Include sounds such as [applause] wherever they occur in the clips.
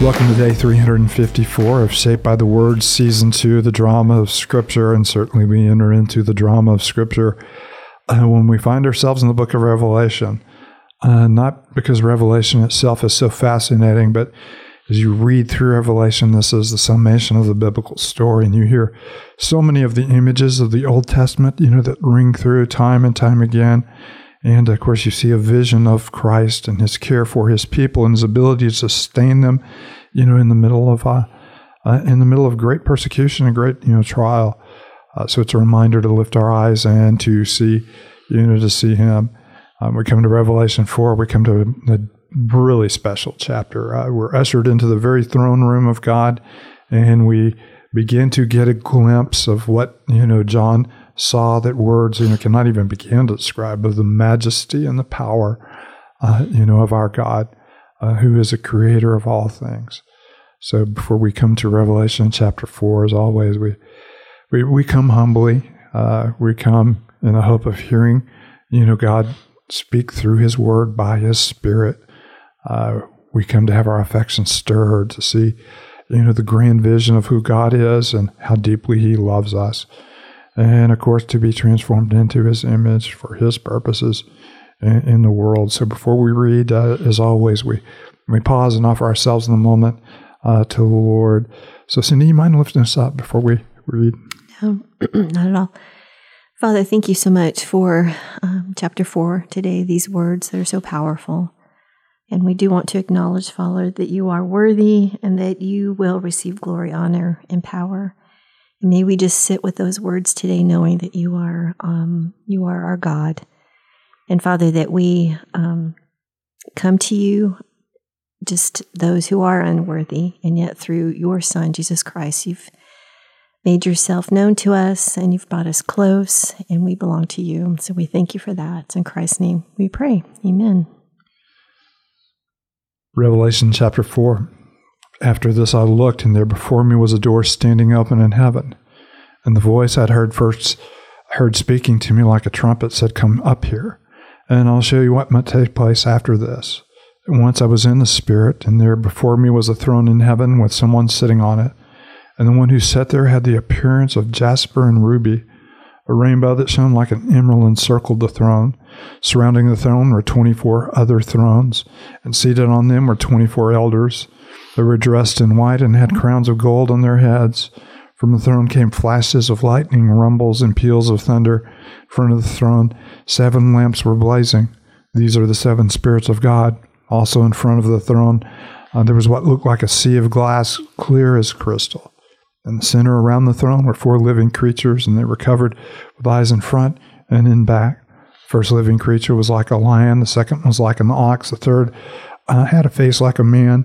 Welcome to day 354 of Shaped by the Word, season two, the drama of Scripture. And certainly we enter into the drama of Scripture uh, when we find ourselves in the book of Revelation. Uh, not because Revelation itself is so fascinating, but as you read through Revelation, this is the summation of the biblical story, and you hear so many of the images of the Old Testament, you know, that ring through time and time again. And of course, you see a vision of Christ and his care for his people and his ability to sustain them, you know, in the middle of uh, uh, in the middle of great persecution and great you know trial. Uh, so it's a reminder to lift our eyes and to see, you know, to see him. Um, we come to Revelation four. We come to a, a really special chapter. Uh, we're ushered into the very throne room of God, and we begin to get a glimpse of what you know John saw that words you know cannot even begin to describe of the majesty and the power uh, you know of our God, uh, who is a creator of all things. So before we come to Revelation chapter four, as always, we we, we come humbly. Uh, we come in the hope of hearing, you know, God speak through His Word by His Spirit. Uh, we come to have our affections stirred to see, you know, the grand vision of who God is and how deeply He loves us and of course to be transformed into his image for his purposes in, the world. So before we read, uh, as always, we, we pause and offer ourselves in the moment uh, to the Lord. So Cindy, you mind lifting us up before we read? No, [clears throat] not at all. Father, thank you so much for um, chapter four today, these words that are so powerful. And we do want to acknowledge, Father, that you are worthy and that you will receive glory, honor, and power. May we just sit with those words today, knowing that you are um, you are our God, and Father, that we um, come to you, just those who are unworthy, and yet through your Son Jesus Christ, you've made yourself known to us, and you've brought us close, and we belong to you. So we thank you for that. In Christ's name, we pray. Amen. Revelation chapter four. After this I looked, and there before me was a door standing open in heaven. And the voice I'd heard first heard speaking to me like a trumpet said, Come up here, and I'll show you what might take place after this. And once I was in the Spirit, and there before me was a throne in heaven with someone sitting on it. And the one who sat there had the appearance of jasper and ruby. A rainbow that shone like an emerald encircled the throne. Surrounding the throne were 24 other thrones, and seated on them were 24 elders. They were dressed in white and had crowns of gold on their heads. From the throne came flashes of lightning, rumbles, and peals of thunder. In front of the throne, seven lamps were blazing. These are the seven spirits of God. Also, in front of the throne, uh, there was what looked like a sea of glass, clear as crystal. In the center around the throne were four living creatures, and they were covered with eyes in front and in back. First living creature was like a lion, the second was like an ox, the third uh, had a face like a man.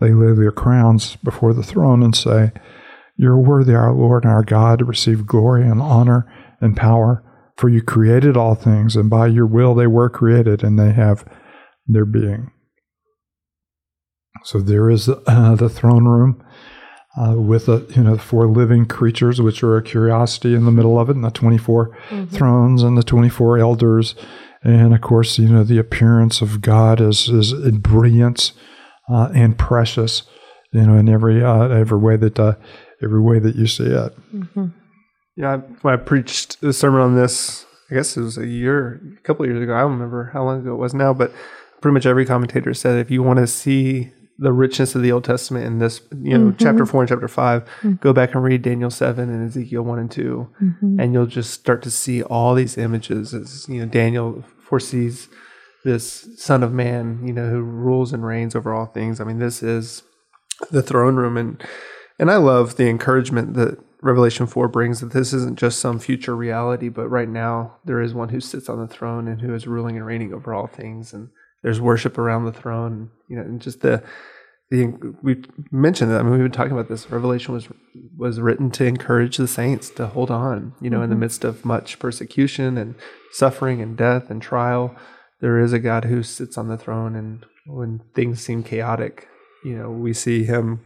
They lay their crowns before the throne and say, You're worthy, our Lord and our God, to receive glory and honor and power, for you created all things, and by your will they were created, and they have their being. So there is uh, the throne room uh, with the you know the four living creatures, which are a curiosity in the middle of it, and the 24 mm-hmm. thrones and the twenty four elders, and of course you know the appearance of God is is brilliance uh, and precious, you know, in every uh, every way that uh, every way that you see it. Mm-hmm. Yeah, when I preached the sermon on this, I guess it was a year, a couple of years ago. I don't remember how long ago it was now, but pretty much every commentator said if you want to see the richness of the Old Testament in this, you know, mm-hmm. chapter four and chapter 5 mm-hmm. go back and read Daniel seven and Ezekiel one and 2 mm-hmm. and you'll just start to see all these images as you know Daniel foresees this Son of Man, you know, who rules and reigns over all things. I mean, this is the throne room, and and I love the encouragement that Revelation four brings that this isn't just some future reality, but right now there is one who sits on the throne and who is ruling and reigning over all things, and there's worship around the throne, you know, and just the the, we mentioned that. I mean, we've been talking about this. Revelation was was written to encourage the saints to hold on. You know, mm-hmm. in the mm-hmm. midst of much persecution and suffering and death and trial, there is a God who sits on the throne, and when things seem chaotic, you know, we see Him.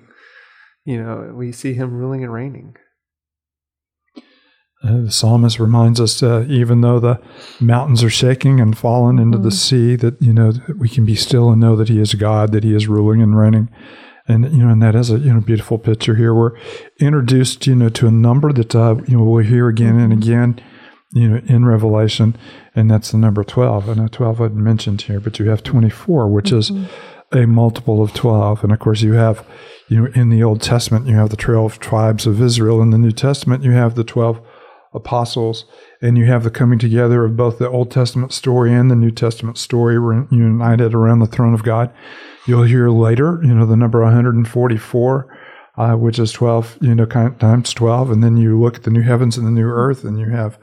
You know, we see Him ruling and reigning. Uh, the psalmist reminds us, uh, even though the mountains are shaking and fallen into mm. the sea, that you know that we can be still and know that He is God, that He is ruling and reigning, and you know, and that is a you know beautiful picture here. We're introduced, you know, to a number that uh, you know we'll hear again and again, you know, in Revelation, and that's the number twelve. I know twelve wasn't mentioned here, but you have twenty-four, which mm-hmm. is a multiple of twelve, and of course you have, you know, in the Old Testament you have the twelve tribes of Israel. In the New Testament you have the twelve apostles, and you have the coming together of both the Old Testament story and the New Testament story united around the throne of God. You'll hear later, you know, the number 144, uh, which is 12, you know, times 12, and then you look at the new heavens and the new earth, and you have,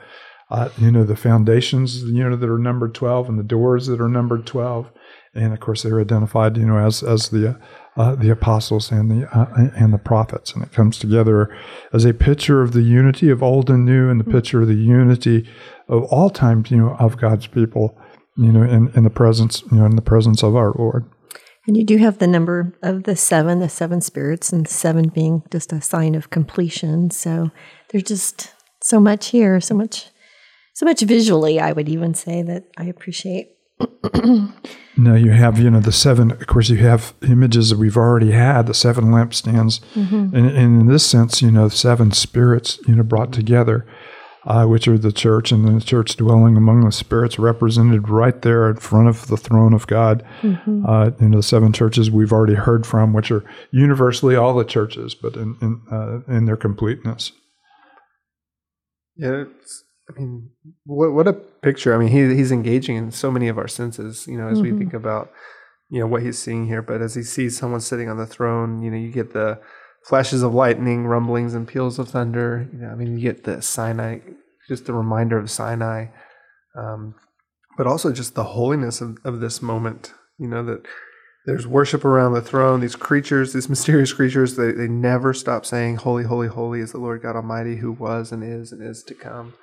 uh, you know, the foundations, you know, that are numbered 12, and the doors that are numbered 12, and of course they're identified, you know, as as the uh, the apostles and the uh, and the prophets, and it comes together as a picture of the unity of old and new, and the mm-hmm. picture of the unity of all times, you know, of God's people, you know, in, in the presence, you know, in the presence of our Lord. And you do have the number of the seven, the seven spirits, and seven being just a sign of completion. So there's just so much here, so much, so much visually. I would even say that I appreciate. no, you have, you know, the seven, of course, you have images that we've already had, the seven lampstands. Mm-hmm. And, and, in this sense, you know, seven spirits, you know, brought together, uh, which are the church and the church dwelling among the spirits represented right there in front of the throne of God. Mm-hmm. Uh, you know, the seven churches we've already heard from, which are universally all the churches, but in, in, uh, in their completeness. Yeah, I mean, what what a picture! I mean, he he's engaging in so many of our senses. You know, as mm-hmm. we think about you know what he's seeing here, but as he sees someone sitting on the throne, you know, you get the flashes of lightning, rumblings, and peals of thunder. You know, I mean, you get the Sinai, just the reminder of Sinai, um, but also just the holiness of, of this moment. You know that there's worship around the throne. These creatures, these mysterious creatures, they, they never stop saying, Holy, holy, holy is the Lord God Almighty who was and is and is to come.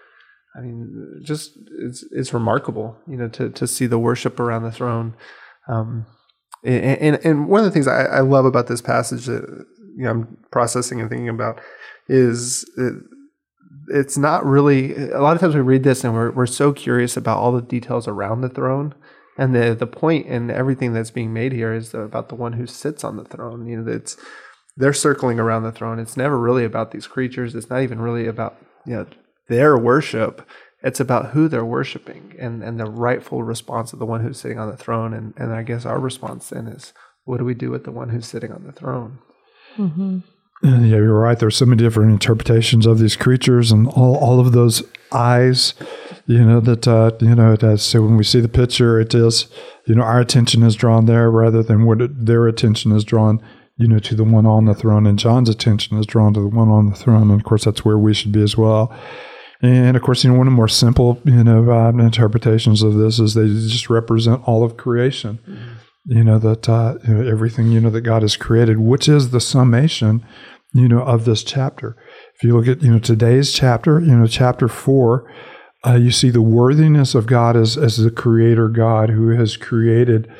I mean, just it's it's remarkable, you know, to to see the worship around the throne. Um, and, and, and one of the things I, I, love about this passage that you know I'm processing and thinking about is it, it's not really a lot of times we read this and we're we're so curious about all the details around the throne. And the the point and everything that's being made here is about the one who sits on the throne. You know, it's they're circling around the throne. It's never really about these creatures. It's not even really about you know their worship. It's about who they're worshiping and, and the rightful response of the one who's sitting on the throne. And, and I guess our response then is, what do we do with the one who's sitting on the throne? Mm-hmm. Yeah, you're right. There's so many different interpretations of these creatures and all, all of those eyes, you know, that, uh, you know, it so when we see the picture, it is, you know, our attention is drawn there rather than what it, their attention is drawn, you know, to the one on the throne. And John's attention is drawn to the one on the throne. And of course, that's where we should be as well. And of course, you know, one of the more simple, you know, uh, interpretations of this is they just represent all of creation. Mm-hmm. You know that uh, you know, everything you know that God has created, which is the summation, you know, of this chapter. If you look at you know today's chapter, you know, chapter four, uh, you see the worthiness of God as as the Creator God who has created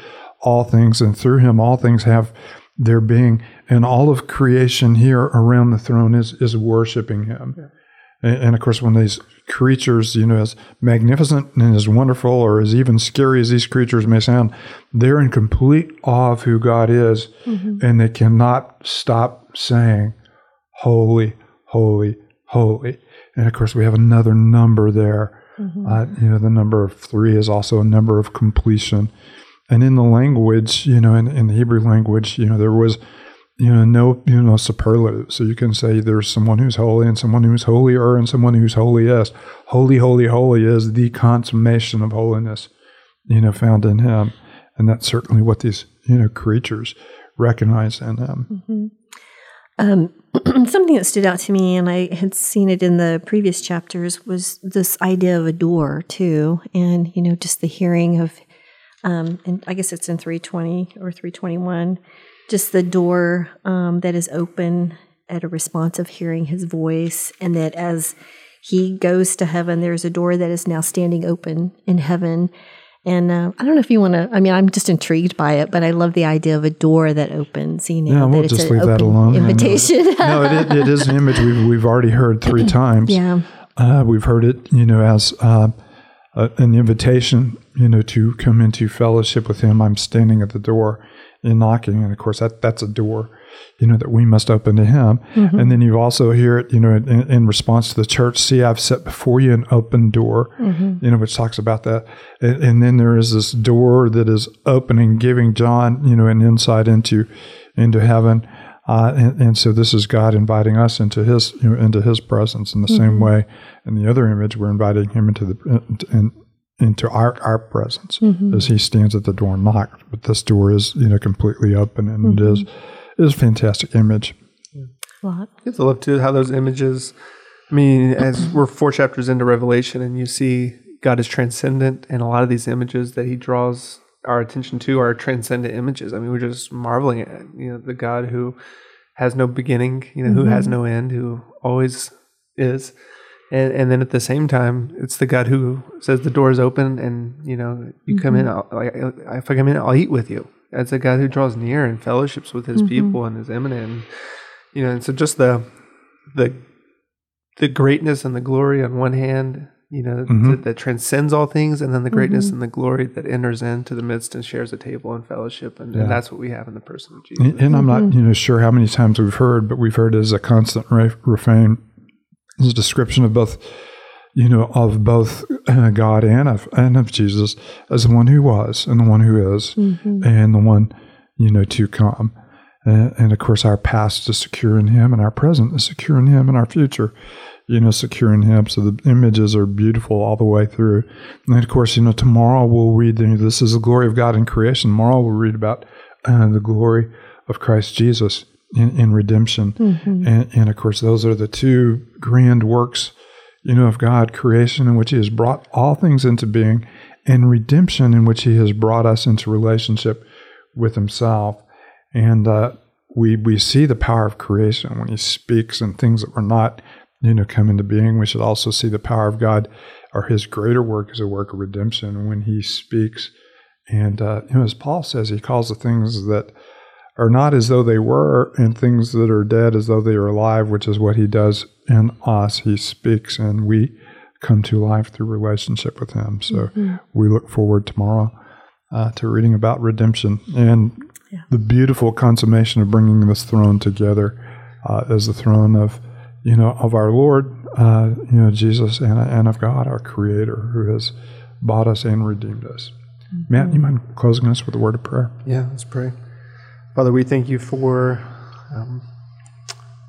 all things, and through Him all things have their being, and all of creation here around the throne is is worshiping Him. Yeah. And, and, of course, when these creatures, you know, as magnificent and as wonderful or as even scary as these creatures may sound, they're in complete awe of who God is, mm-hmm. and they cannot stop saying, Holy, holy, holy. And of course, we have another number there. Mm-hmm. Uh, you know, the number of three is also a number of completion. And in the language, you know, in, in the Hebrew language, you know, there was you know, no, you know, superlative. So you can say there's someone who's holy and someone who's holier and someone who's holiest. Holy, holy, holy is the consummation of holiness, you know, found in Him, and that's certainly what these you know creatures recognize in Him. Mm-hmm. Um, [clears throat] something that stood out to me, and I had seen it in the previous chapters, was this idea of a door too, and you know, just the hearing of, um, and I guess it's in three twenty or three twenty one just the door um, that is open at a response of hearing his voice, and that as he goes to heaven, there's a door that is now standing open in heaven. And uh, I don't know if you want to. I mean, I'm just intrigued by it, but I love the idea of a door that opens. You know, Yeah, we'll just leave that alone. Invitation. [laughs] no, it, it is an image we've, we've already heard three [clears throat] times. yeah. Uh, we've heard it, you know, as uh, a, an invitation, you know, to come into fellowship with Him. I'm standing at the door and knocking, and of course, that that's a door, you know, that we must open to Him. Mm-hmm. And then you also hear it, you know, in, in response to the church. See, I've set before you an open door, mm-hmm. you know, which talks about that. And, and then there is this door that is opening, giving John, you know, an insight into into heaven. Uh, and, and so this is God inviting us into His you know, into His presence in the same mm-hmm. way. In the other image, we're inviting Him into the in, into our our presence mm-hmm. as He stands at the door and knocks. But this door is you know completely open, and it is it is a fantastic image. Lot. It's a love too how those images. I mean, as [clears throat] we're four chapters into Revelation, and you see God is transcendent, and a lot of these images that He draws our attention to are transcendent images. I mean, we're just marveling at you know the God who has no beginning, you know, who has mm-hmm. no end, who always is, and and then at the same time, it's the God who says the door is open, and you know, you come in. Mm-hmm. I'll, like, if I come in, I'll eat with you. It's a God who draws near and fellowships with His mm-hmm. people and is immanent. And, you know, and so just the the the greatness and the glory on one hand, you know, that, mm-hmm. that transcends all things, and then the greatness mm-hmm. and the glory that enters into the midst and shares a table and fellowship, and, and that's what we have in the person of Jesus. And, and I'm not mm-hmm. you know sure how many times we've heard, but we've heard it as a constant re- refrain, as a description of both. You know, of both uh, God and of and of Jesus as the one who was and the one who is, and the one you know to come. And, and of course, our past is secure in Him, and our present is secure in Him, and our future, you know, secure in Him. So the images are beautiful all the way through. And of course, you know, tomorrow we'll read. You know, this is the glory of God in creation. Tomorrow we'll read about uh, the glory of Christ Jesus in, in redemption, and, and of course, those are the two grand works, you know, of God: creation, in which He has brought all things into being, and redemption, in which He has brought us into relationship with Himself. And uh, we we see the power of creation when He speaks, and things that were not, you know, come into being. We should also see the power of God, or His greater work as a work of redemption when He speaks. And uh, you know, as Paul says, He calls the things that are not as though they were, and things that are dead as though they are alive, which is what He does in us. He speaks, and we come to life through relationship with Him. So we look forward tomorrow uh, to reading about redemption and the beautiful consummation of bringing this throne together uh, as the throne of you know of our Lord, uh, you know Jesus, and, and of God, our Creator, who has bought us and redeemed us. Matt, you mind closing us with a word of prayer? Yeah, let's pray. Father, we thank you for um,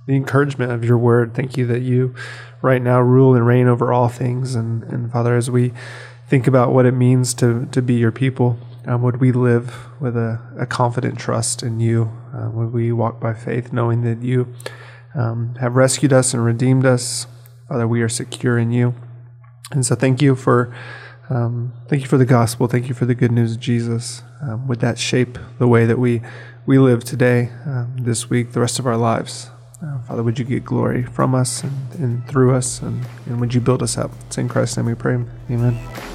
the encouragement of your word. Thank you that you right now rule and reign over all things. And, and Father, as we think about what it means to, to be your people, um, would we live with a, a confident trust in you? Uh, would we walk by faith, knowing that you um, have rescued us and redeemed us? Father, we are secure in you. And so thank you for um, thank you for the gospel. Thank you for the good news of Jesus. Um, would that shape the way that we we live today, um, this week, the rest of our lives? Uh, Father, would you get glory from us and, and through us, and, and would you build us up? It's in Christ's name we pray. Amen.